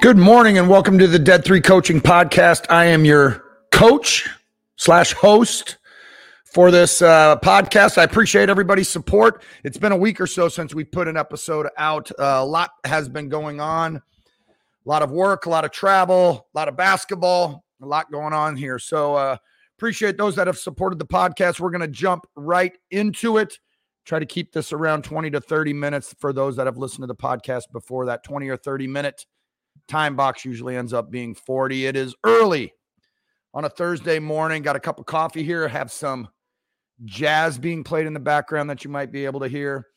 Good morning and welcome to the Dead Three Coaching Podcast. I am your coach slash host for this uh, podcast. I appreciate everybody's support. It's been a week or so since we put an episode out. Uh, a lot has been going on, a lot of work, a lot of travel, a lot of basketball, a lot going on here. So uh, appreciate those that have supported the podcast. We're going to jump right into it. Try to keep this around 20 to 30 minutes for those that have listened to the podcast before that 20 or 30 minute Time box usually ends up being 40. It is early on a Thursday morning. Got a cup of coffee here. Have some jazz being played in the background that you might be able to hear.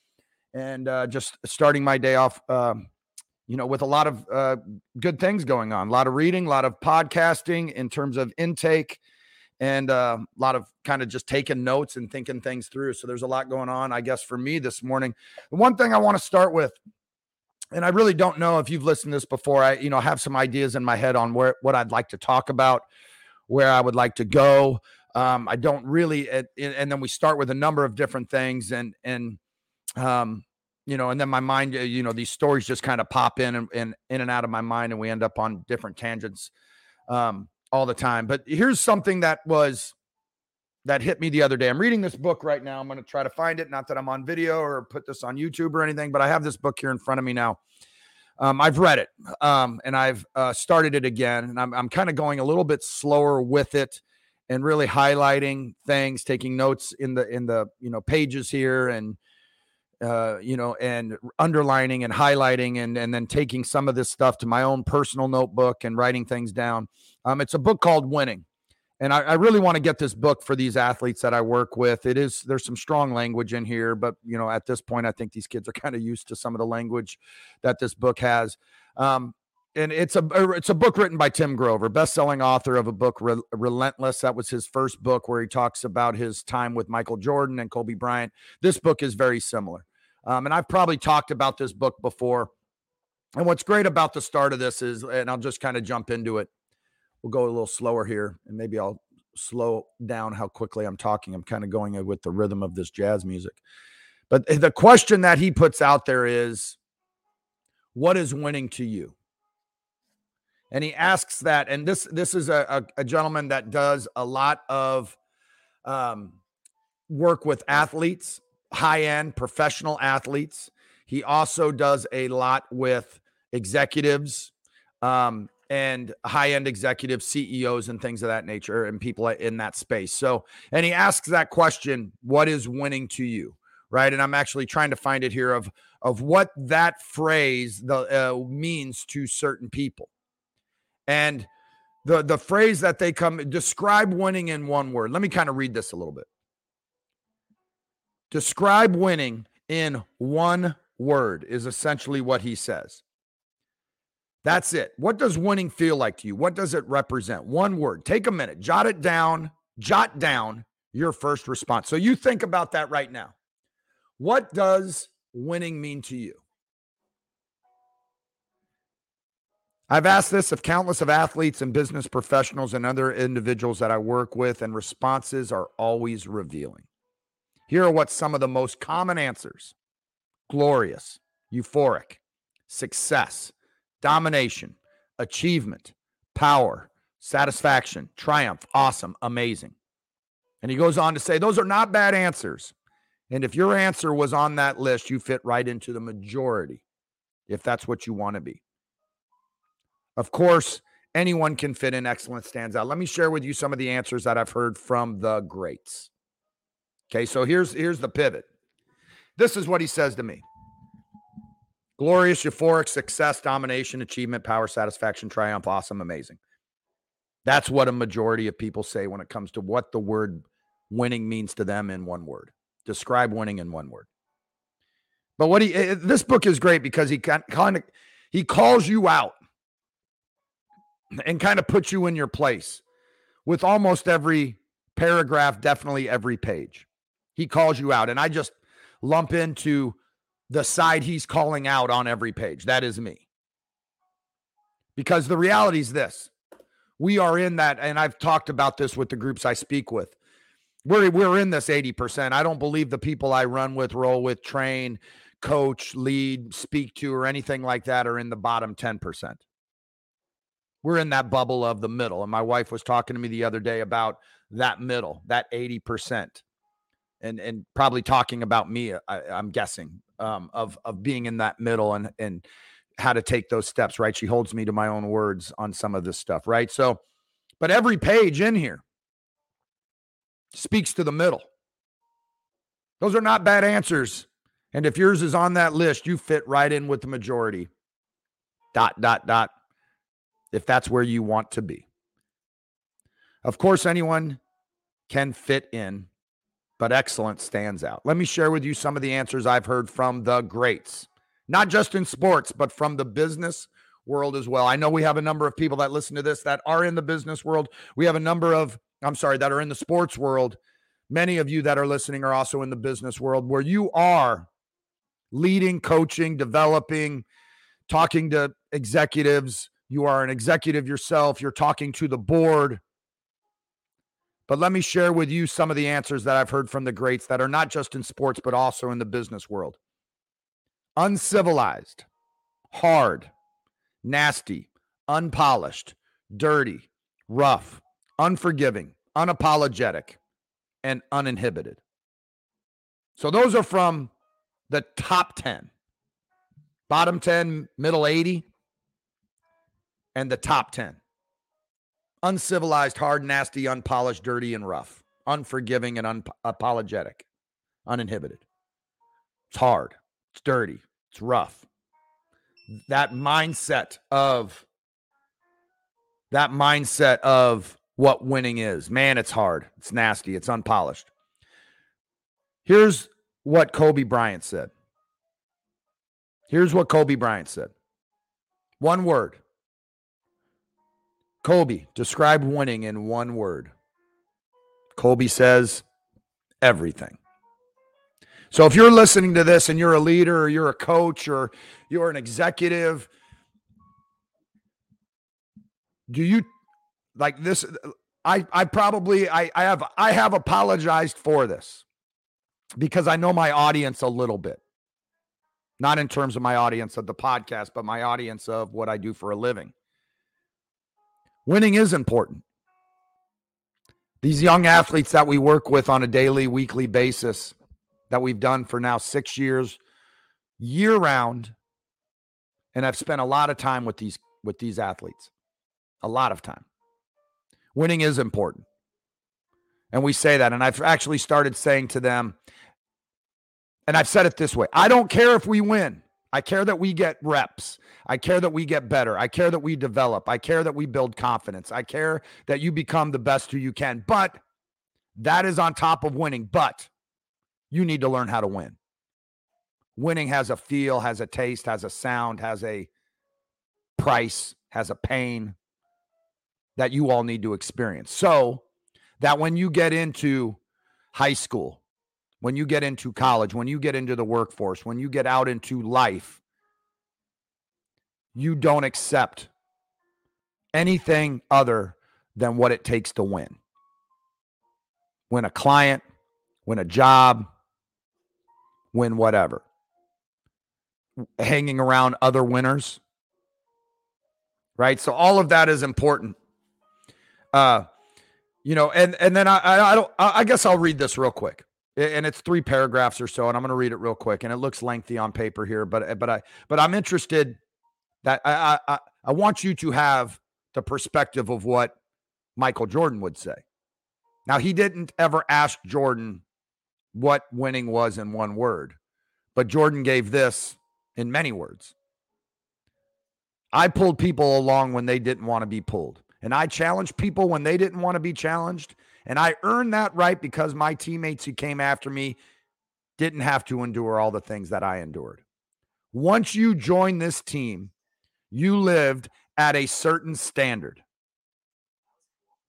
And uh, just starting my day off, um, you know, with a lot of uh, good things going on, a lot of reading, a lot of podcasting in terms of intake, and uh, a lot of kind of just taking notes and thinking things through. So there's a lot going on, I guess, for me this morning. The one thing I want to start with and I really don't know if you've listened to this before. I, you know, have some ideas in my head on where what I'd like to talk about, where I would like to go. Um, I don't really, and then we start with a number of different things, and and um, you know, and then my mind, uh, you know, these stories just kind of pop in and, and in and out of my mind, and we end up on different tangents um, all the time. But here's something that was that hit me the other day. I'm reading this book right now. I'm going to try to find it. Not that I'm on video or put this on YouTube or anything, but I have this book here in front of me now. Um, I've read it um, and I've uh, started it again, and I'm, I'm kind of going a little bit slower with it and really highlighting things, taking notes in the in the you know pages here and uh, you know and underlining and highlighting and and then taking some of this stuff to my own personal notebook and writing things down. Um, it's a book called Winning and I, I, really want to get this book for these athletes that I work with. It is there's some strong language in here, but you know at this point I think these kids are kind of used to some of the language that this book has. Um, and it's a it's a book written by Tim Grover, best-selling author of a book Re- Relentless. That was his first book where he talks about his time with Michael Jordan and Kobe Bryant. This book is very similar, um, and I've probably talked about this book before. And what's great about the start of this is, and I'll just kind of jump into it we'll go a little slower here and maybe I'll slow down how quickly I'm talking. I'm kind of going with the rhythm of this jazz music. But the question that he puts out there is what is winning to you? And he asks that, and this this is a, a, a gentleman that does a lot of um, work with athletes, high end professional athletes. He also does a lot with executives, um, and high end executive CEOs and things of that nature and people in that space. So, and he asks that question, what is winning to you? Right. And I'm actually trying to find it here of, of what that phrase the, uh, means to certain people. And the, the phrase that they come describe winning in one word. Let me kind of read this a little bit. Describe winning in one word is essentially what he says. That's it. What does winning feel like to you? What does it represent? One word. Take a minute, jot it down, jot down your first response. So you think about that right now. What does winning mean to you? I've asked this of countless of athletes and business professionals and other individuals that I work with, and responses are always revealing. Here are what some of the most common answers glorious, euphoric, success, domination, achievement, power, satisfaction, triumph, awesome, amazing. And he goes on to say, those are not bad answers. And if your answer was on that list, you fit right into the majority, if that's what you want to be. Of course, anyone can fit in excellence stands out. Let me share with you some of the answers that I've heard from the greats. Okay, so here's here's the pivot. This is what he says to me. Glorious, euphoric, success, domination, achievement, power, satisfaction, triumph, awesome, amazing. That's what a majority of people say when it comes to what the word winning means to them in one word. Describe winning in one word. But what he eh, this book is great because he kind of he calls you out and kind of puts you in your place with almost every paragraph, definitely every page. He calls you out and I just lump into the side he's calling out on every page. That is me. Because the reality is this we are in that, and I've talked about this with the groups I speak with. We're, we're in this 80%. I don't believe the people I run with, roll with, train, coach, lead, speak to, or anything like that are in the bottom 10%. We're in that bubble of the middle. And my wife was talking to me the other day about that middle, that 80%. And and probably talking about me, I, am guessing, um, of of being in that middle and and how to take those steps, right? She holds me to my own words on some of this stuff, right? So, but every page in here speaks to the middle. Those are not bad answers. And if yours is on that list, you fit right in with the majority. Dot, dot, dot. If that's where you want to be. Of course, anyone can fit in, but excellence stands out. Let me share with you some of the answers I've heard from the greats, not just in sports, but from the business world as well. I know we have a number of people that listen to this that are in the business world. We have a number of, I'm sorry, that are in the sports world many of you that are listening are also in the business world where you are leading, coaching, developing, talking to executives. You are an executive yourself, you're talking to the board. But let me share with you some of the answers that I've heard from the greats that are not just in sports, but also in the business world. Uncivilized, hard, nasty, unpolished, dirty, rough, unforgiving, unapologetic, and uninhibited. So those are from the top 10. Bottom 10, middle 80, and the top 10. Uncivilized, hard, nasty, unpolished, dirty, and rough. Unforgiving and unapologetic. Uninhibited. It's hard. It's dirty. It's rough. That mindset of that mindset of what winning is. Man, it's hard. It's nasty. It's unpolished. Here's what Kobe Bryant said. Here's what Kobe Bryant said. One word. Kobe, describe winning in one word. Kobe says everything. So if you're listening to this and you're a leader or you're a coach or you're an executive, do you like this i i probably i i have i have apologized for this because i know my audience a little bit not in terms of my audience of the podcast but my audience of what i do for a living winning is important these young athletes that we work with on a daily weekly basis that we've done for now 6 years year round and I've spent a lot of time with these with these athletes a lot of time Winning is important. And we say that. And I've actually started saying to them, and I've said it this way I don't care if we win. I care that we get reps. I care that we get better. I care that we develop. I care that we build confidence. I care that you become the best who you can. But that is on top of winning. But you need to learn how to win. Winning has a feel, has a taste, has a sound, has a price, has a pain that you all need to experience. So that when you get into high school, when you get into college, when you get into the workforce, when you get out into life, you don't accept anything other than what it takes to win. Win a client, win a job, win whatever. Hanging around other winners, right? So all of that is important. Uh, you know, and and then I I don't I guess I'll read this real quick, and it's three paragraphs or so, and I'm going to read it real quick, and it looks lengthy on paper here, but eh, but I but I'm interested that I I I want you to have the perspective of what Michael Jordan would say. Now he didn't ever ask Jordan what winning was in one word, but Jordan gave this in many words. I pulled people along when they didn't want to be pulled. And I challenged people when they didn't want to be challenged. And I earned that right because my teammates who came after me didn't have to endure all the things that I endured. Once you joined this team, you lived at a certain standard.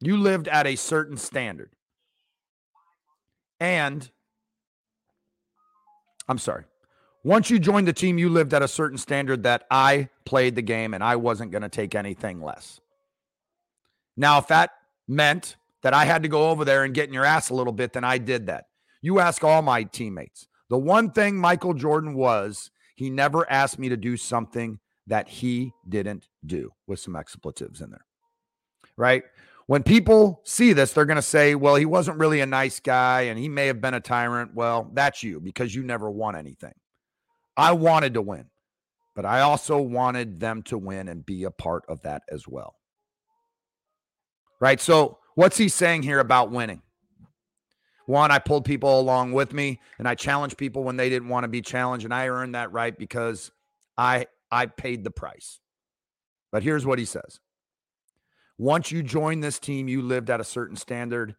You lived at a certain standard. And I'm sorry. Once you joined the team, you lived at a certain standard that I played the game and I wasn't going to take anything less. Now, if that meant that I had to go over there and get in your ass a little bit, then I did that. You ask all my teammates. The one thing Michael Jordan was, he never asked me to do something that he didn't do with some expletives in there. Right? When people see this, they're going to say, well, he wasn't really a nice guy and he may have been a tyrant. Well, that's you because you never won anything. I wanted to win, but I also wanted them to win and be a part of that as well. Right? So, what's he saying here about winning? One, I pulled people along with me and I challenged people when they didn't want to be challenged. And I earned that right because I I paid the price. But here's what he says. Once you joined this team, you lived at a certain standard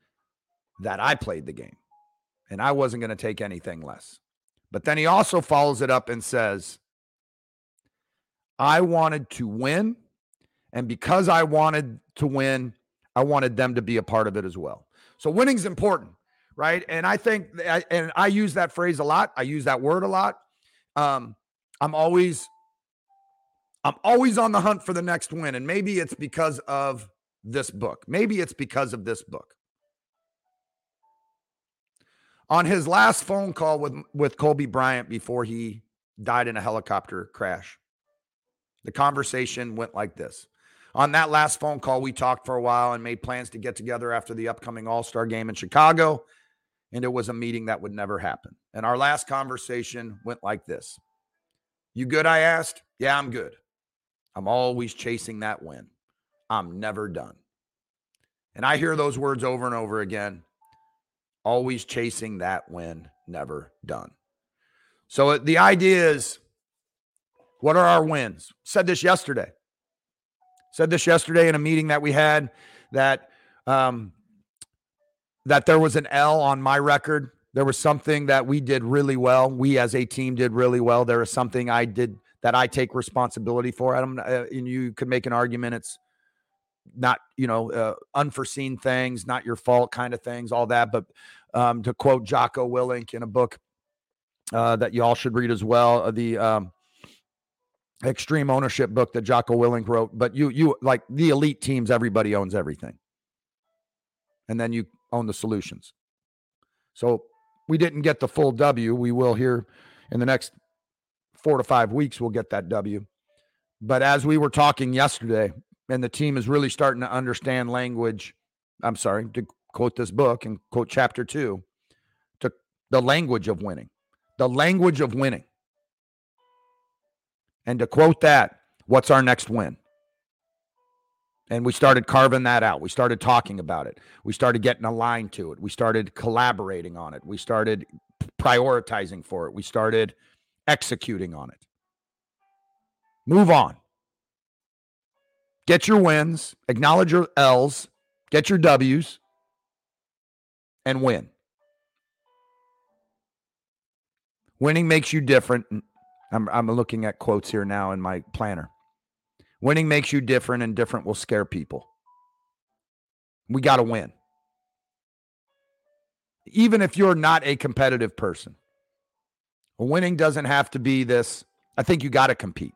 that I played the game. And I wasn't going to take anything less. But then he also follows it up and says, I wanted to win. And because I wanted to win, I wanted them to be a part of it as well. So winning's important right? And I think, and I use that phrase a lot. I use that word a lot. Um, I'm always, I'm always on the hunt for the next win, and maybe it's because of this book. Maybe it's because of this book. On his last phone call with with Kobe Bryant before he died in a helicopter crash, the conversation went like this. On that last phone call, we talked for a while and made plans to get together after the upcoming All Star game in Chicago and it was a meeting that would never happen. And our last conversation went like this You good? I asked. Yeah, I'm good. I'm always chasing that win. I'm never done. And I hear those words over and over again always chasing that win, never done. So uh, the idea is what are our wins? Said this yesterday. Said this yesterday in a meeting that we had that um, that there was an L on my record. There was something that we did really well. We as a team did really well. There is something I did that I take responsibility for. Adam, uh, and you could make an argument it's not, you know, uh, unforeseen things, not your fault kind of things, all that. But um, to quote Jocko Willink in a book uh, that you all should read as well, uh, the um, extreme ownership book that Jocko Willink wrote. But you, you like the elite teams, everybody owns everything. And then you own the solutions. So we didn't get the full W. We will here in the next four to five weeks, we'll get that W. But as we were talking yesterday, and the team is really starting to understand language, I'm sorry, to quote this book and quote chapter two, to the language of winning, the language of winning. And to quote that, what's our next win? And we started carving that out. We started talking about it. We started getting aligned to it. We started collaborating on it. We started prioritizing for it. We started executing on it. Move on. Get your wins, acknowledge your L's, get your W's, and win. Winning makes you different. I'm, I'm looking at quotes here now in my planner. Winning makes you different, and different will scare people. We got to win. Even if you're not a competitive person, winning doesn't have to be this. I think you got to compete.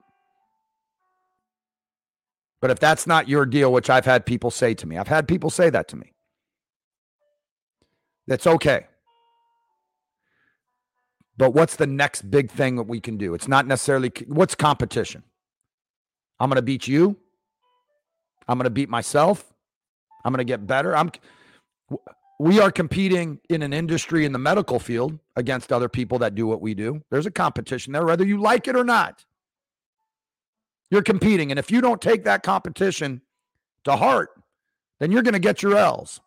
But if that's not your deal, which I've had people say to me, I've had people say that to me. That's okay. But what's the next big thing that we can do? It's not necessarily what's competition. I'm going to beat you. I'm going to beat myself. I'm going to get better. I'm we are competing in an industry in the medical field against other people that do what we do. There's a competition there whether you like it or not. You're competing and if you don't take that competition to heart, then you're going to get your L's.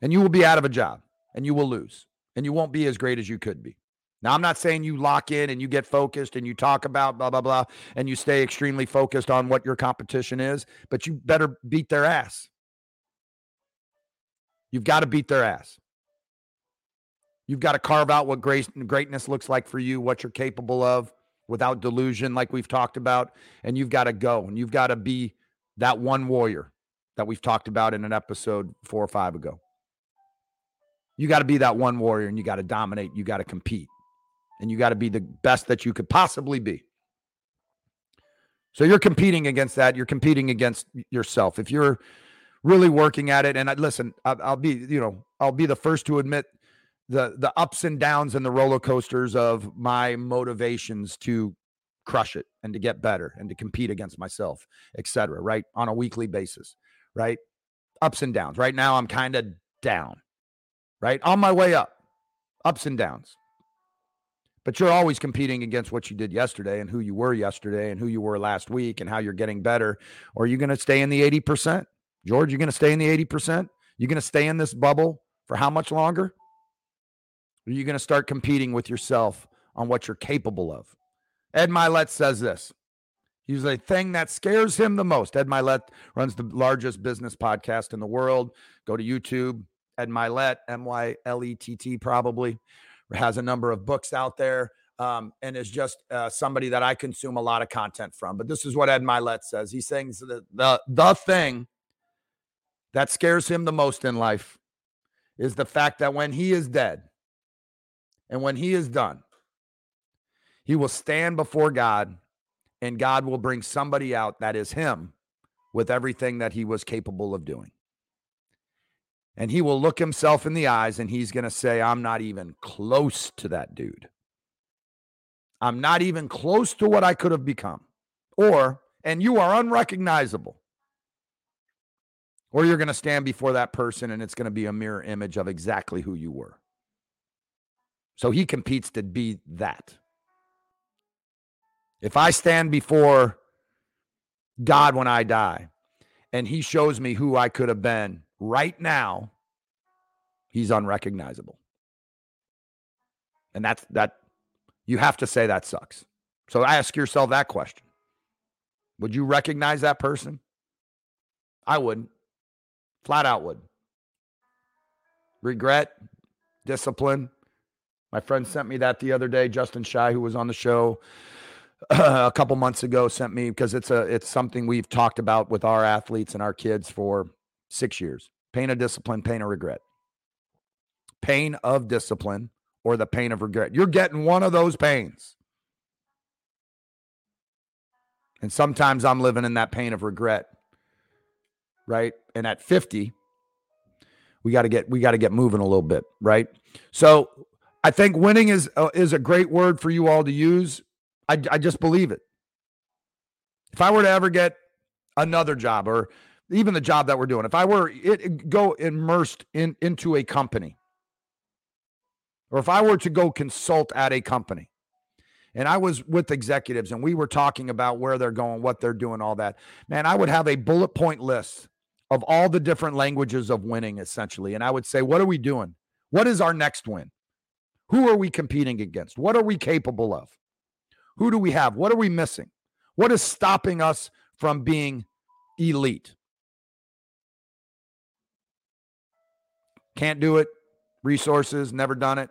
And you will be out of a job and you will lose and you won't be as great as you could be. Now, I'm not saying you lock in and you get focused and you talk about blah, blah, blah, and you stay extremely focused on what your competition is, but you better beat their ass. You've got to beat their ass. You've got to carve out what greatness looks like for you, what you're capable of without delusion, like we've talked about. And you've got to go and you've got to be that one warrior that we've talked about in an episode four or five ago. You got to be that one warrior and you got to dominate. You got to compete and you got to be the best that you could possibly be. So you're competing against that. You're competing against yourself. If you're really working at it, and I, listen, I, I'll be, you know, I'll be the first to admit the the ups and downs and the roller coasters of my motivations to crush it and to get better and to compete against myself, etc. Right on a weekly basis, right? Ups and downs. Right now, I'm kind of down, right? On my way up, ups and downs. But you're always competing against what you did yesterday and who you were yesterday and who you were last week and how you're getting better. Or are you going to stay in the 80%? George, you're going to stay in the 80%? You're going to stay in this bubble for how much longer? Or are you going to start competing with yourself on what you're capable of? Ed Mylett says this. He's the thing that scares him the most. Ed Mylett runs the largest business podcast in the world. Go to YouTube, Ed Mylett, M Y L E T T, probably has a number of books out there um, and is just uh, somebody that I consume a lot of content from. But this is what Ed Mylett says. He sings the, the, the thing that scares him the most in life is the fact that when he is dead and when he is done, he will stand before God and God will bring somebody out that is him with everything that he was capable of doing. And he will look himself in the eyes and he's going to say, I'm not even close to that dude. I'm not even close to what I could have become. Or, and you are unrecognizable. Or you're going to stand before that person and it's going to be a mirror image of exactly who you were. So he competes to be that. If I stand before God when I die and he shows me who I could have been right now, he's unrecognizable. And that's that you have to say that sucks. So ask yourself that question. Would you recognize that person? I wouldn't. Flat out would. Regret, discipline. My friend sent me that the other day. Justin Shy, who was on the show a couple months ago, sent me because it's a it's something we've talked about with our athletes and our kids for six years. Pain of discipline, pain of regret. Pain of discipline or the pain of regret. You're getting one of those pains. And sometimes I'm living in that pain of regret. Right? And at 50, we got to get we got to get moving a little bit, right? So, I think winning is uh, is a great word for you all to use. I I just believe it. If I were to ever get another job or even the job that we're doing, if I were it, go immersed in into a company, or if I were to go consult at a company, and I was with executives and we were talking about where they're going, what they're doing, all that, man, I would have a bullet point list of all the different languages of winning, essentially. And I would say, what are we doing? What is our next win? Who are we competing against? What are we capable of? Who do we have? What are we missing? What is stopping us from being elite? Can't do it. Resources, never done it.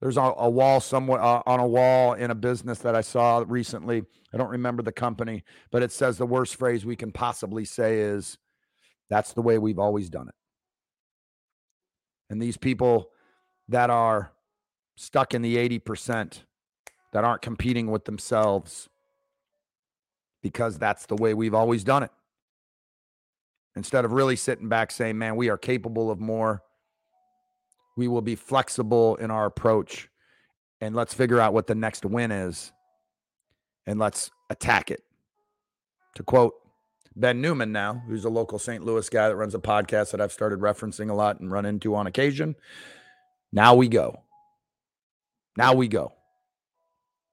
There's a, a wall somewhere uh, on a wall in a business that I saw recently. I don't remember the company, but it says the worst phrase we can possibly say is that's the way we've always done it. And these people that are stuck in the 80% that aren't competing with themselves because that's the way we've always done it instead of really sitting back saying, man, we are capable of more. We will be flexible in our approach and let's figure out what the next win is and let's attack it. To quote Ben Newman now, who's a local St. Louis guy that runs a podcast that I've started referencing a lot and run into on occasion. Now we go. Now we go.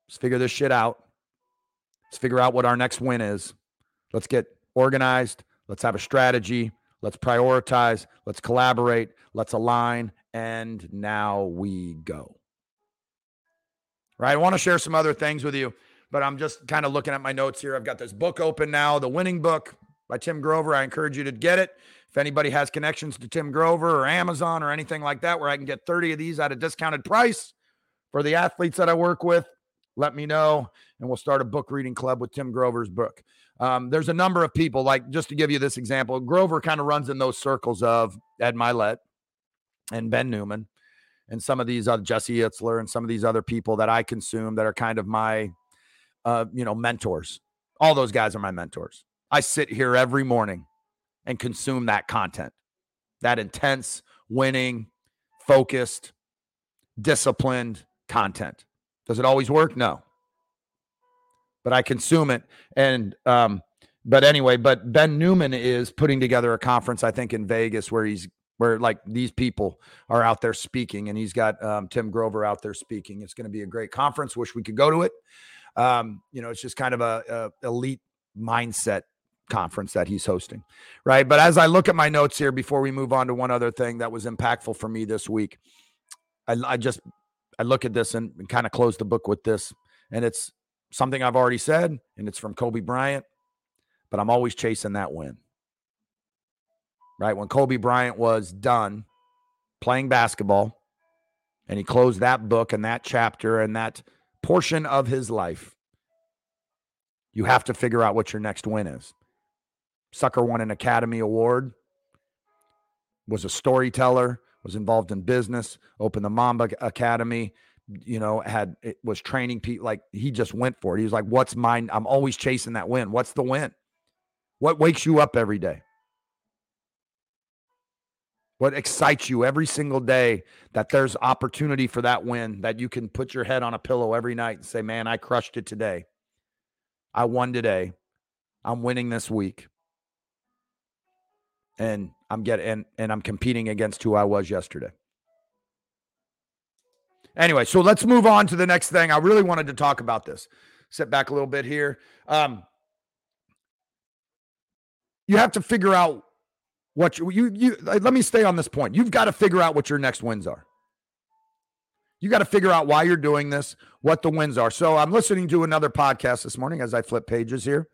Let's figure this shit out. Let's figure out what our next win is. Let's get organized. Let's have a strategy. Let's prioritize. Let's collaborate. Let's align. And now we go. Right. I want to share some other things with you, but I'm just kind of looking at my notes here. I've got this book open now, The Winning Book by Tim Grover. I encourage you to get it. If anybody has connections to Tim Grover or Amazon or anything like that, where I can get 30 of these at a discounted price for the athletes that I work with, let me know and we'll start a book reading club with Tim Grover's book. Um, there's a number of people, like just to give you this example, Grover kind of runs in those circles of Ed Mylett and Ben Newman and some of these other Jesse Itzler and some of these other people that I consume that are kind of my, uh, you know, mentors. All those guys are my mentors. I sit here every morning and consume that content, that intense, winning, focused, disciplined content. Does it always work? No. But I consume it. And um, but anyway, but Ben Newman is putting together a conference, I think, in Vegas where he's where like these people are out there speaking, and he's got um, Tim Grover out there speaking. It's going to be a great conference. Wish we could go to it. Um, you know, it's just kind of a, a elite mindset conference that he's hosting, right? But as I look at my notes here before we move on to one other thing that was impactful for me this week, I, I just I look at this and, and kind of close the book with this, and it's something I've already said, and it's from Kobe Bryant, but I'm always chasing that win. Right when Kobe Bryant was done playing basketball, and he closed that book and that chapter and that portion of his life. You have to figure out what your next win is. Sucker won an Academy Award, was a storyteller, was involved in business, opened the Mamba Academy, you know, had it was training people like he just went for it. He was like, What's mine? I'm always chasing that win. What's the win? What wakes you up every day? What excites you every single day that there's opportunity for that win, that you can put your head on a pillow every night and say, Man, I crushed it today. I won today. I'm winning this week and I'm getting and, and I'm competing against who I was yesterday. Anyway, so let's move on to the next thing. I really wanted to talk about this. Sit back a little bit here. Um, you have to figure out what you, you you let me stay on this point. You've got to figure out what your next wins are. You got to figure out why you're doing this, what the wins are. So I'm listening to another podcast this morning as I flip pages here.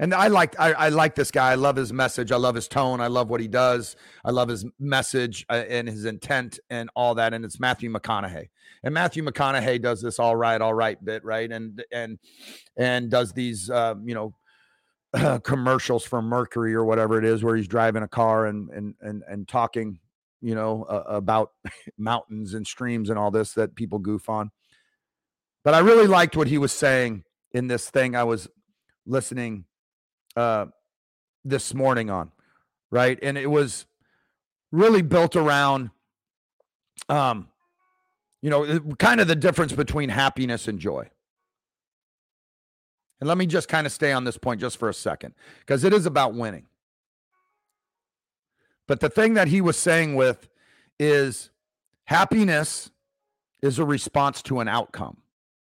And I like I, I, like this guy. I love his message. I love his tone. I love what he does. I love his message uh, and his intent and all that. And it's Matthew McConaughey. And Matthew McConaughey does this all right, all right bit, right? And and and does these uh, you know uh, commercials for Mercury or whatever it is, where he's driving a car and and and and talking, you know, uh, about mountains and streams and all this that people goof on. But I really liked what he was saying in this thing. I was listening uh, this morning on, right? And it was really built around, um, you know, kind of the difference between happiness and joy. And let me just kind of stay on this point just for a second, because it is about winning. But the thing that he was saying with is happiness is a response to an outcome.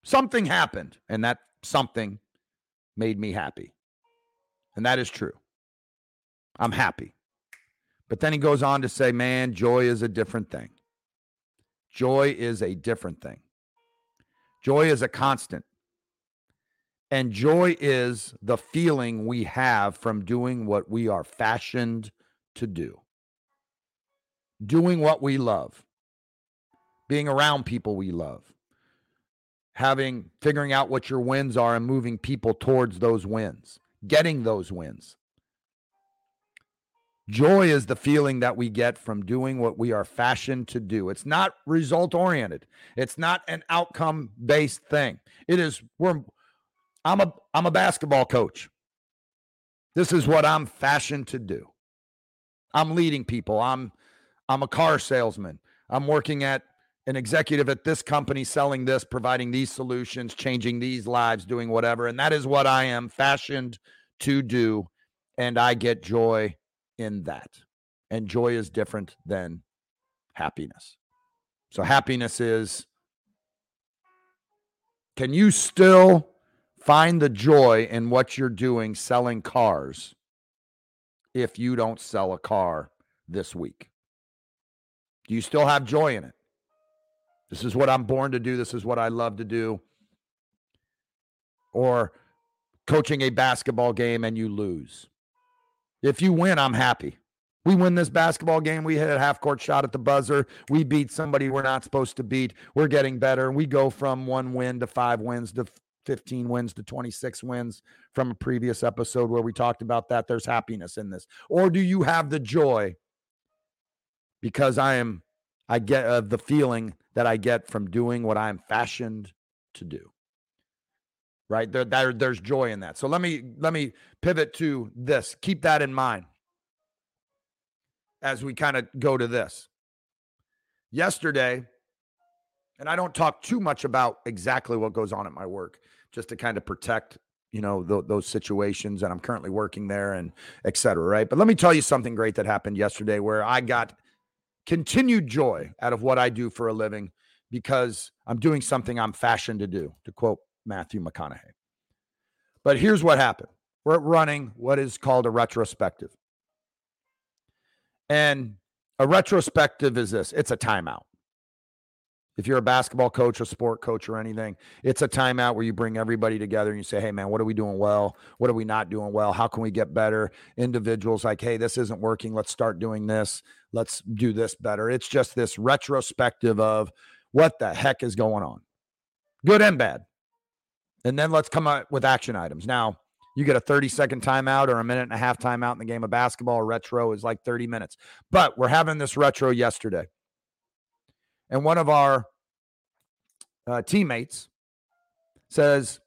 Something happened, and that something made me happy. And that is true. I'm happy. But then he goes on to say, man, joy is a different thing. Joy is a different thing. Joy is a constant. And joy is the feeling we have from doing what we are fashioned to do, doing what we love, being around people we love, having, figuring out what your wins are and moving people towards those wins getting those wins. Joy is the feeling that we get from doing what we are fashioned to do. It's not result oriented. It's not an outcome based thing. It is we're I'm a I'm a basketball coach. This is what I'm fashioned to do. I'm leading people. I'm I'm a car salesman. I'm working at an executive at this company selling this, providing these solutions, changing these lives, doing whatever. And that is what I am fashioned to do. And I get joy in that. And joy is different than happiness. So, happiness is can you still find the joy in what you're doing selling cars if you don't sell a car this week? Do you still have joy in it? This is what I'm born to do. This is what I love to do. Or coaching a basketball game and you lose. If you win, I'm happy. We win this basketball game. We hit a half court shot at the buzzer. We beat somebody we're not supposed to beat. We're getting better. We go from one win to five wins to 15 wins to 26 wins from a previous episode where we talked about that. There's happiness in this. Or do you have the joy because I am, I get uh, the feeling that I get from doing what I'm fashioned to do. Right there, there, there's joy in that. So let me let me pivot to this. Keep that in mind as we kind of go to this. Yesterday, and I don't talk too much about exactly what goes on at my work just to kind of protect you know th- those situations and i'm currently working there and et cetera right but let me tell you something great that happened yesterday where i got continued joy out of what i do for a living because i'm doing something i'm fashioned to do to quote matthew mcconaughey but here's what happened we're running what is called a retrospective and a retrospective is this it's a timeout if you're a basketball coach, a sport coach, or anything, it's a timeout where you bring everybody together and you say, hey, man, what are we doing well? What are we not doing well? How can we get better? Individuals like, hey, this isn't working. Let's start doing this. Let's do this better. It's just this retrospective of what the heck is going on, good and bad. And then let's come up with action items. Now, you get a 30 second timeout or a minute and a half timeout in the game of basketball. Retro is like 30 minutes. But we're having this retro yesterday and one of our uh, teammates says,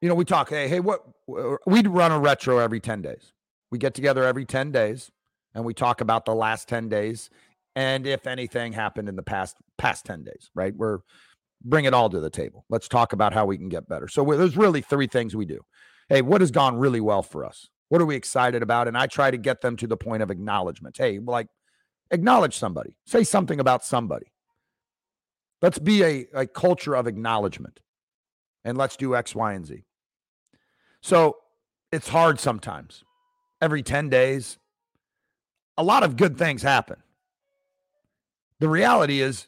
you know, we talk, hey, hey, what we'd run a retro every 10 days. We get together every 10 days and we talk about the last 10 days and if anything happened in the past past 10 days, right? We're bring it all to the table. Let's talk about how we can get better. So there's really three things we do. Hey, what has gone really well for us? What are we excited about? And I try to get them to the point of acknowledgement. Hey, like Acknowledge somebody. Say something about somebody. Let's be a, a culture of acknowledgement and let's do X, Y, and Z. So it's hard sometimes. Every 10 days, a lot of good things happen. The reality is,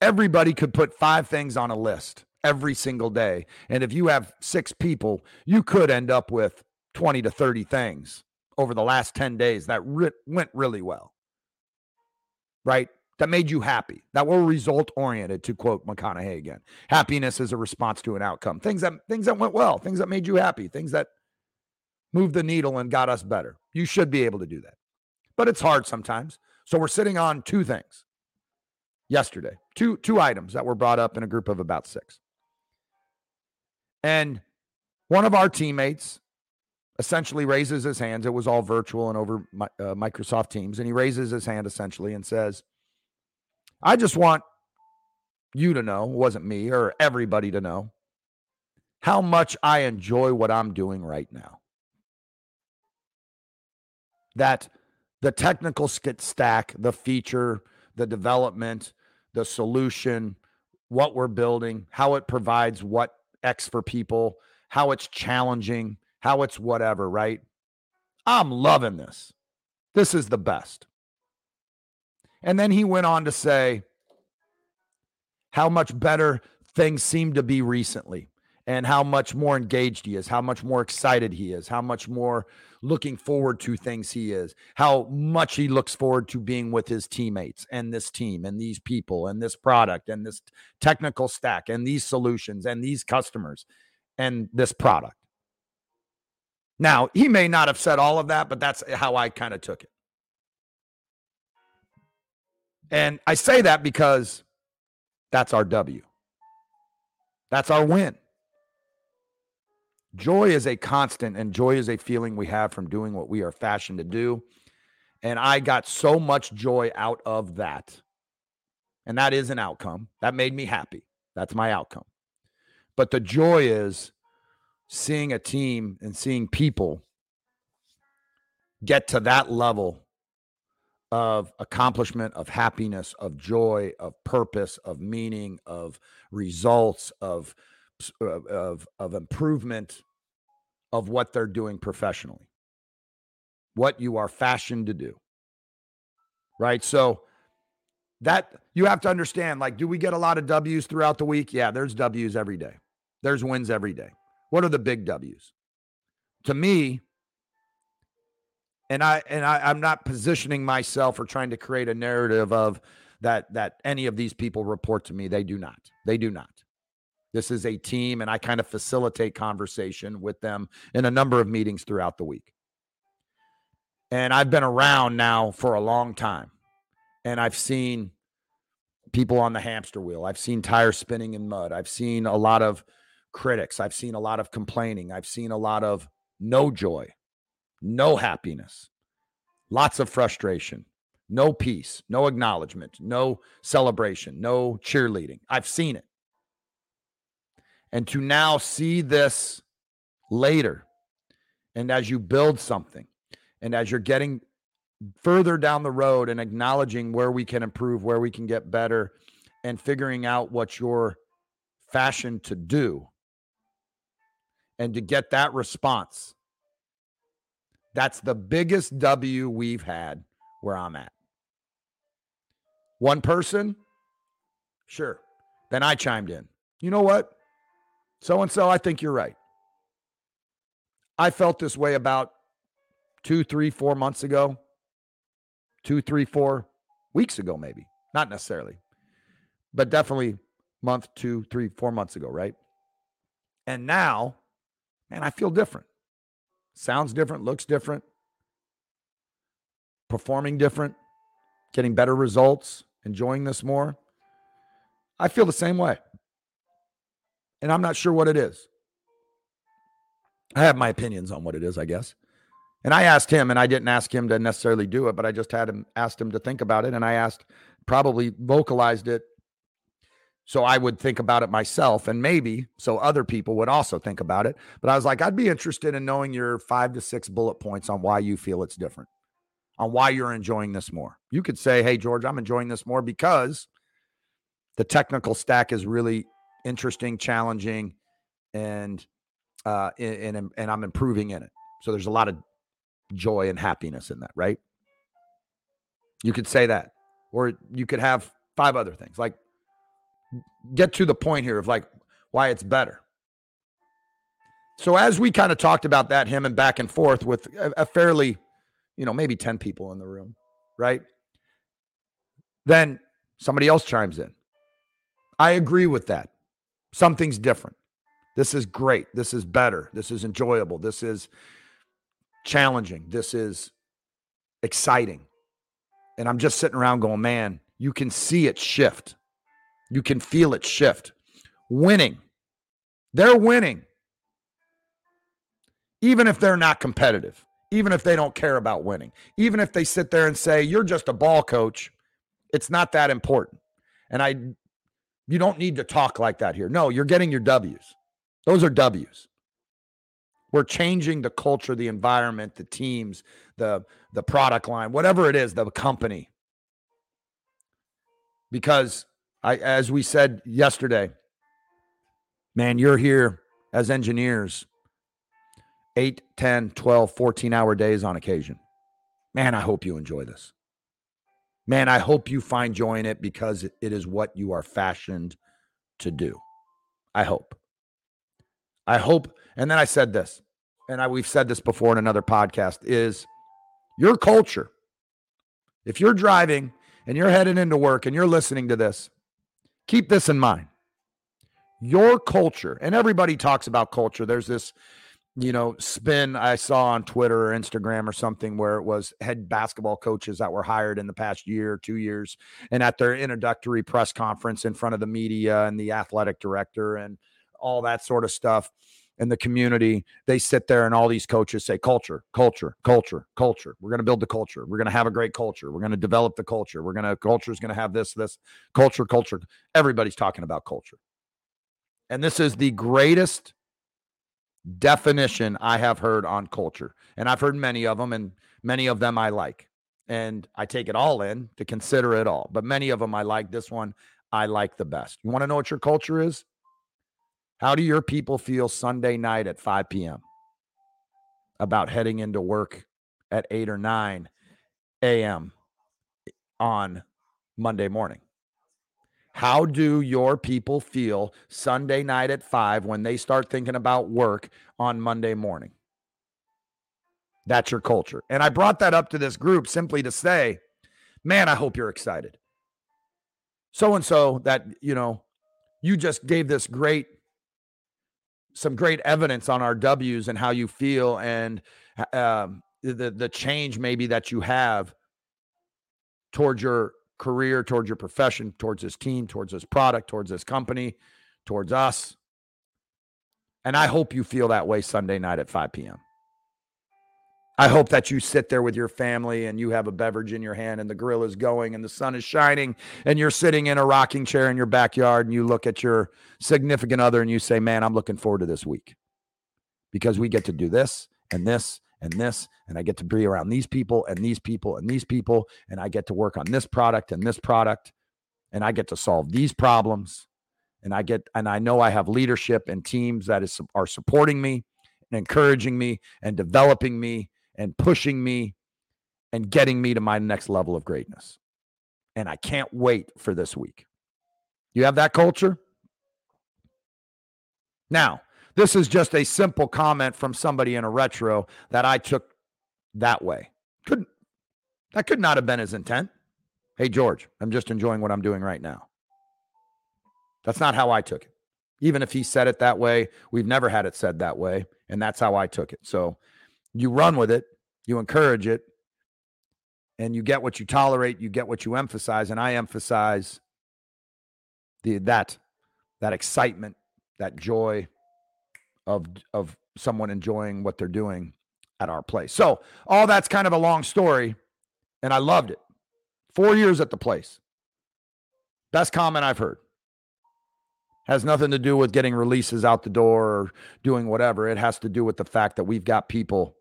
everybody could put five things on a list every single day. And if you have six people, you could end up with 20 to 30 things over the last 10 days that re- went really well right? That made you happy, that were result oriented, to quote McConaughey again. Happiness is a response to an outcome. Things that things that went well, things that made you happy, things that moved the needle and got us better. You should be able to do that. But it's hard sometimes. So we're sitting on two things yesterday. Two two items that were brought up in a group of about 6. And one of our teammates essentially raises his hands. It was all virtual and over my, uh, Microsoft Teams. And he raises his hand essentially and says, I just want you to know, wasn't me or everybody to know, how much I enjoy what I'm doing right now. That the technical stack, the feature, the development, the solution, what we're building, how it provides what X for people, how it's challenging, how it's whatever, right? I'm loving this. This is the best. And then he went on to say how much better things seem to be recently and how much more engaged he is, how much more excited he is, how much more looking forward to things he is, how much he looks forward to being with his teammates and this team and these people and this product and this technical stack and these solutions and these customers and this product. Now, he may not have said all of that, but that's how I kind of took it. And I say that because that's our W. That's our win. Joy is a constant, and joy is a feeling we have from doing what we are fashioned to do. And I got so much joy out of that. And that is an outcome. That made me happy. That's my outcome. But the joy is seeing a team and seeing people get to that level of accomplishment, of happiness, of joy, of purpose, of meaning, of results, of uh, of of improvement of what they're doing professionally. What you are fashioned to do. Right? So that you have to understand like do we get a lot of W's throughout the week? Yeah, there's W's every day. There's wins every day. What are the big W's? To me, and I and I, I'm not positioning myself or trying to create a narrative of that that any of these people report to me. They do not. They do not. This is a team, and I kind of facilitate conversation with them in a number of meetings throughout the week. And I've been around now for a long time, and I've seen people on the hamster wheel. I've seen tires spinning in mud. I've seen a lot of critics. I've seen a lot of complaining. I've seen a lot of no joy, no happiness, lots of frustration, no peace, no acknowledgement, no celebration, no cheerleading. I've seen it. And to now see this later, and as you build something, and as you're getting further down the road and acknowledging where we can improve, where we can get better, and figuring out what you're fashioned to do, and to get that response. That's the biggest W we've had where I'm at. One person, sure. Then I chimed in. You know what? So and so, I think you're right. I felt this way about two, three, four months ago, two, three, four weeks ago, maybe. Not necessarily, but definitely month, two, three, four months ago, right? And now, man, I feel different. Sounds different, looks different, performing different, getting better results, enjoying this more. I feel the same way. And I'm not sure what it is. I have my opinions on what it is, I guess. And I asked him, and I didn't ask him to necessarily do it, but I just had him asked him to think about it. And I asked, probably vocalized it so I would think about it myself and maybe so other people would also think about it. But I was like, I'd be interested in knowing your five to six bullet points on why you feel it's different, on why you're enjoying this more. You could say, Hey, George, I'm enjoying this more because the technical stack is really interesting, challenging, and uh, and and I'm improving in it. So there's a lot of joy and happiness in that, right? You could say that, or you could have five other things. Like, get to the point here of like why it's better. So as we kind of talked about that, him and back and forth with a, a fairly, you know, maybe ten people in the room, right? Then somebody else chimes in. I agree with that. Something's different. This is great. This is better. This is enjoyable. This is challenging. This is exciting. And I'm just sitting around going, man, you can see it shift. You can feel it shift. Winning. They're winning. Even if they're not competitive, even if they don't care about winning, even if they sit there and say, you're just a ball coach, it's not that important. And I you don't need to talk like that here. No, you're getting your W's. Those are W's. We're changing the culture, the environment, the teams, the the product line, whatever it is, the company. Because I as we said yesterday, man, you're here as engineers 8, 10, 12, 14 hour days on occasion. Man, I hope you enjoy this man, I hope you find joy in it because it is what you are fashioned to do. I hope. I hope. And then I said this, and I, we've said this before in another podcast is your culture. If you're driving and you're headed into work and you're listening to this, keep this in mind. Your culture, and everybody talks about culture. There's this you know, spin I saw on Twitter or Instagram or something where it was head basketball coaches that were hired in the past year, two years, and at their introductory press conference in front of the media and the athletic director and all that sort of stuff in the community, they sit there and all these coaches say culture, culture, culture, culture. We're going to build the culture. We're going to have a great culture. We're going to develop the culture. We're going to culture is going to have this, this culture, culture. Everybody's talking about culture. And this is the greatest definition I have heard on culture. And I've heard many of them, and many of them I like. And I take it all in to consider it all. But many of them I like. This one I like the best. You want to know what your culture is? How do your people feel Sunday night at 5 p.m. about heading into work at 8 or 9 a.m. on Monday morning? How do your people feel Sunday night at five when they start thinking about work on Monday morning? That's your culture. And I brought that up to this group simply to say, man, I hope you're excited. So and so that, you know, you just gave this great, some great evidence on our W's and how you feel and um, the, the change maybe that you have towards your career, towards your profession, towards this team, towards this product, towards this company, towards us. And I hope you feel that way Sunday night at 5 p.m. I hope that you sit there with your family and you have a beverage in your hand and the grill is going and the sun is shining and you're sitting in a rocking chair in your backyard and you look at your significant other and you say, Man, I'm looking forward to this week because we get to do this and this and this and I get to be around these people and these people and these people and I get to work on this product and this product and I get to solve these problems and I get and I know I have leadership and teams that is are supporting me and encouraging me and developing me and pushing me and getting me to my next level of greatness. And I can't wait for this week. You have that culture? Now, this is just a simple comment from somebody in a retro that I took that way. Couldn't that could not have been his intent. Hey George, I'm just enjoying what I'm doing right now. That's not how I took it. Even if he said it that way, we've never had it said that way, and that's how I took it. So you run with it, you encourage it, and you get what you tolerate, you get what you emphasize, and I emphasize the that that excitement, that joy of of someone enjoying what they're doing at our place. So, all that's kind of a long story, and I loved it. 4 years at the place. Best comment I've heard has nothing to do with getting releases out the door or doing whatever. It has to do with the fact that we've got people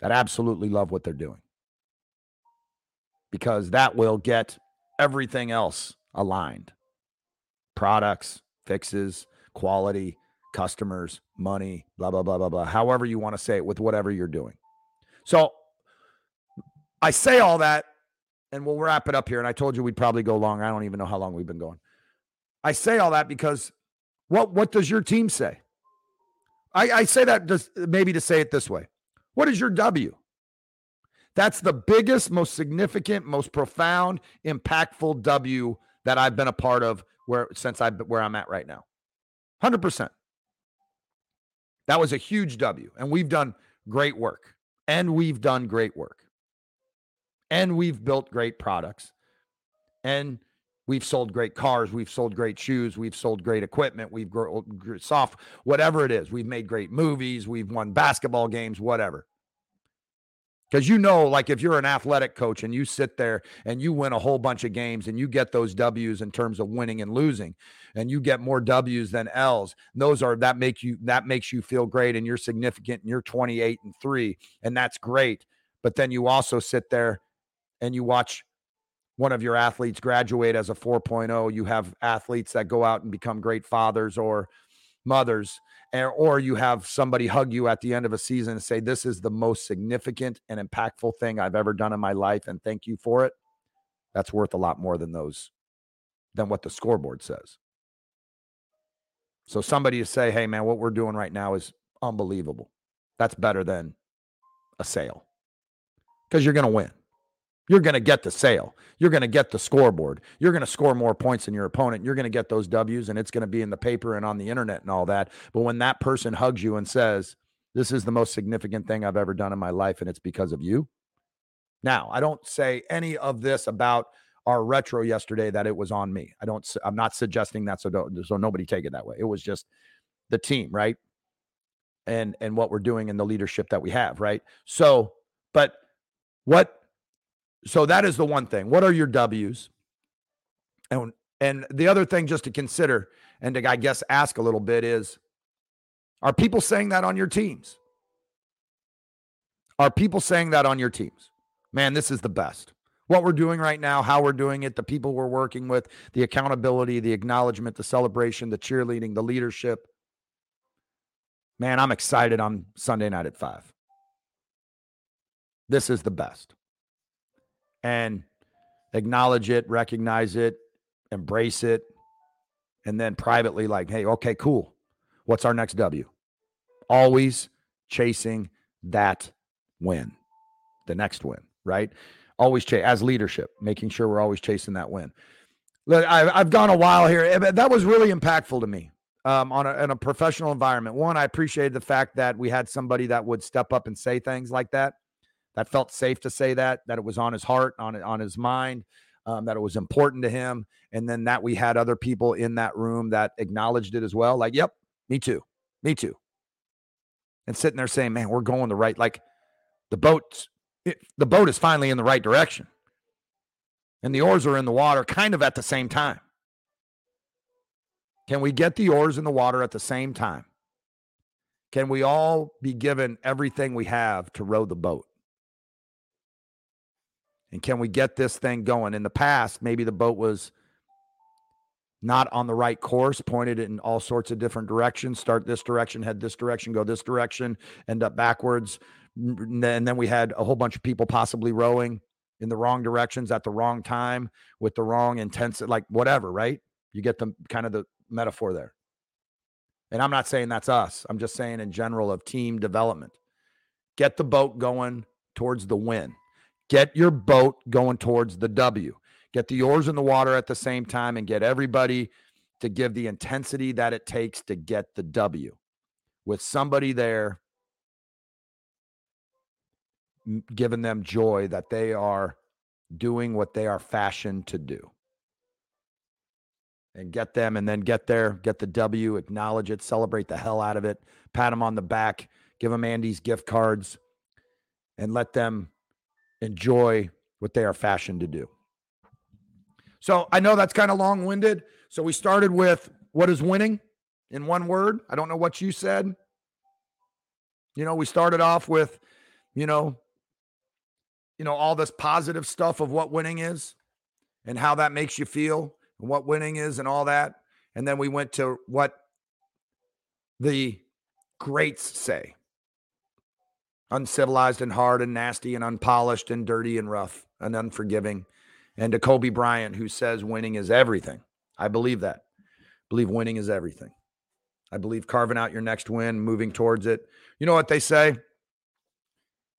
that absolutely love what they're doing because that will get everything else aligned products, fixes, quality, customers, money, blah, blah, blah, blah, blah. However, you want to say it with whatever you're doing. So I say all that and we'll wrap it up here. And I told you we'd probably go long. I don't even know how long we've been going. I say all that because what what does your team say? I, I say that just maybe to say it this way. What is your W? That's the biggest, most significant, most profound, impactful W that I've been a part of where since I where I'm at right now. 100%. That was a huge W and we've done great work. And we've done great work. And we've built great products. And We've sold great cars. We've sold great shoes. We've sold great equipment. We've grown oh, soft, whatever it is. We've made great movies. We've won basketball games, whatever. Because you know, like if you're an athletic coach and you sit there and you win a whole bunch of games and you get those W's in terms of winning and losing, and you get more W's than L's, those are that make you that makes you feel great and you're significant and you're 28 and three, and that's great. But then you also sit there and you watch one of your athletes graduate as a 4.0 you have athletes that go out and become great fathers or mothers or you have somebody hug you at the end of a season and say this is the most significant and impactful thing i've ever done in my life and thank you for it that's worth a lot more than those than what the scoreboard says so somebody to say hey man what we're doing right now is unbelievable that's better than a sale because you're going to win you're going to get the sale. You're going to get the scoreboard. You're going to score more points than your opponent. You're going to get those W's and it's going to be in the paper and on the internet and all that. But when that person hugs you and says, This is the most significant thing I've ever done in my life and it's because of you. Now, I don't say any of this about our retro yesterday that it was on me. I don't, I'm not suggesting that. So, don't, so nobody take it that way. It was just the team, right? And, and what we're doing and the leadership that we have, right? So, but what so that is the one thing. What are your W's? And and the other thing just to consider and to I guess ask a little bit is are people saying that on your teams? Are people saying that on your teams? Man, this is the best. What we're doing right now, how we're doing it, the people we're working with, the accountability, the acknowledgement, the celebration, the cheerleading, the leadership. Man, I'm excited on Sunday night at 5. This is the best and acknowledge it, recognize it, embrace it, and then privately, like, hey, okay, cool. What's our next W? Always chasing that win, the next win, right? Always chase as leadership, making sure we're always chasing that win. Look, I've, I've gone a while here. Eh, that was really impactful to me um, on a, in a professional environment. One, I appreciated the fact that we had somebody that would step up and say things like that that felt safe to say that that it was on his heart on on his mind um, that it was important to him and then that we had other people in that room that acknowledged it as well like yep me too me too and sitting there saying man we're going the right like The boat, it, the boat is finally in the right direction. And the oars are in the water kind of at the same time. Can we get the oars in the water at the same time? Can we all be given everything we have to row the boat? And can we get this thing going? In the past, maybe the boat was not on the right course, pointed in all sorts of different directions. Start this direction, head this direction, go this direction, end up backwards. And then we had a whole bunch of people possibly rowing in the wrong directions at the wrong time with the wrong intensity, like whatever, right? You get the kind of the metaphor there. And I'm not saying that's us. I'm just saying in general of team development. Get the boat going towards the win. Get your boat going towards the W get the oars in the water at the same time and get everybody to give the intensity that it takes to get the W with somebody there giving them joy that they are doing what they are fashioned to do. And get them and then get there, get the W, acknowledge it, celebrate the hell out of it, pat them on the back, give them Andy's gift cards, and let them enjoy what they are fashioned to do. So I know that's kind of long winded. So we started with what is winning in one word. I don't know what you said. You know, we started off with, you know, you know, all this positive stuff of what winning is and how that makes you feel and what winning is and all that. And then we went to what the greats say uncivilized and hard and nasty and unpolished and dirty and rough and unforgiving and to Kobe Bryant, who says winning is everything. I believe that. I believe winning is everything. I believe carving out your next win, moving towards it. You know what they say?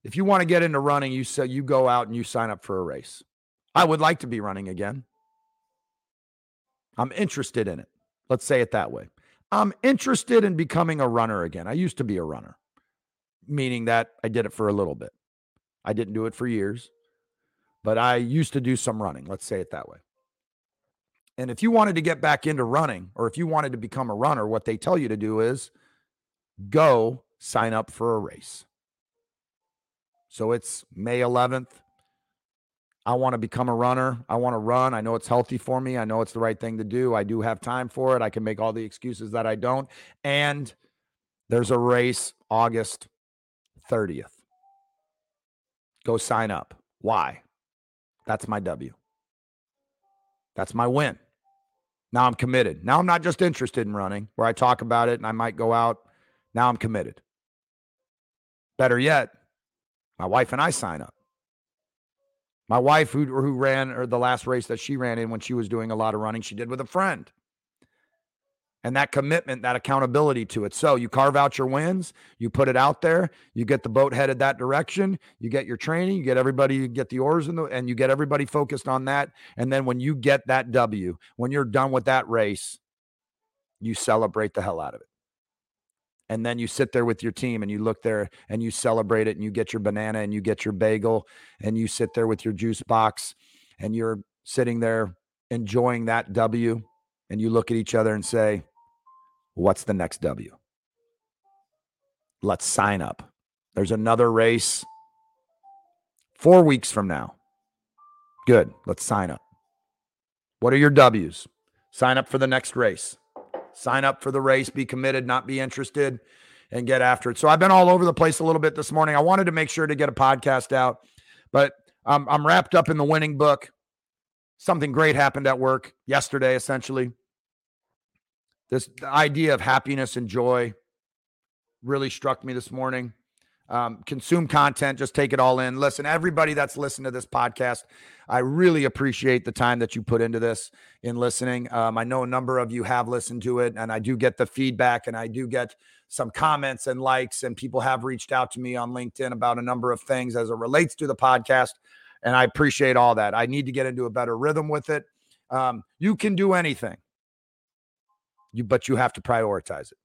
If you want to get into running, you say you go out and you sign up for a race. I would like to be running again. I'm interested in it. Let's say it that way. I'm interested in becoming a runner again. I used to be a runner, meaning that I did it for a little bit. I didn't do it for years but I used to do some running. Let's say it that way. And if you wanted to get back into running, or if you wanted to become a runner, what they tell you to do is go sign up for a race. So it's May 11th. I want to become a runner. I want to run. I know it's healthy for me. I know it's the right thing to do. I do have time for it. I can make all the excuses that I don't. And there's a race August 30th. Go sign up. Why? That's my W. That's my win. Now I'm committed. Now I'm not just interested in running where I talk about it and I might go out. Now I'm committed. Better yet, my wife and I sign up. My wife, who, who ran or the last race that she ran in when she was doing a lot of running, she did with a friend and that commitment, that accountability to it. So you carve out your wins, you put it out there, you get the boat headed that direction, you get your training, you get everybody, you get the oars in the, and you get everybody focused on that. And then when you get that W, when you're done with that race, you celebrate the hell out of it. And then you sit there with your team and you look there and you celebrate it and you get your banana and you get your bagel and you sit there with your juice box and you're sitting there enjoying that W and you look at each other and say, What's the next W? Let's sign up. There's another race four weeks from now. Good. Let's sign up. What are your W's? Sign up for the next race. Sign up for the race, be committed, not be interested, and get after it. So I've been all over the place a little bit this morning. I wanted to make sure to get a podcast out, but um, I'm wrapped up in the winning book. Something great happened at work yesterday, essentially. This idea of happiness and joy really struck me this morning. Um, consume content, just take it all in. Listen, everybody that's listened to this podcast, I really appreciate the time that you put into this in listening. Um, I know a number of you have listened to it, and I do get the feedback, and I do get some comments and likes, and people have reached out to me on LinkedIn about a number of things as it relates to the podcast, and I appreciate all that. I need to get into a better rhythm with it. Um, you can do anything. You but you have to prioritize it.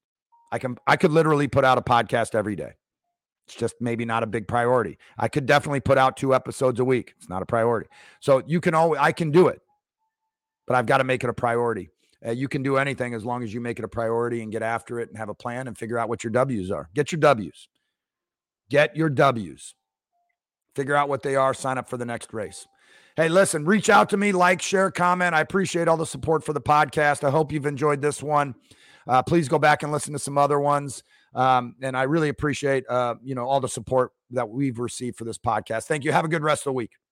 I can I could literally put out a podcast every day. It's just maybe not a big priority. I could definitely put out two episodes a week. It's not a priority. So you can always I can do it. But I've got to make it a priority. Uh, you can do anything as long as you make it a priority and get after it and have a plan and figure out what your W's are. Get your W's. Get your W's. Figure out what they are, sign up for the next race. Hey, listen, reach out to me, like, share, comment. I appreciate all the support for the podcast. I hope you've enjoyed this one. Uh, please go back and listen to some other ones. Um, and I really appreciate uh, you know all the support that we've received for this podcast. Thank you. Have a good rest of the week.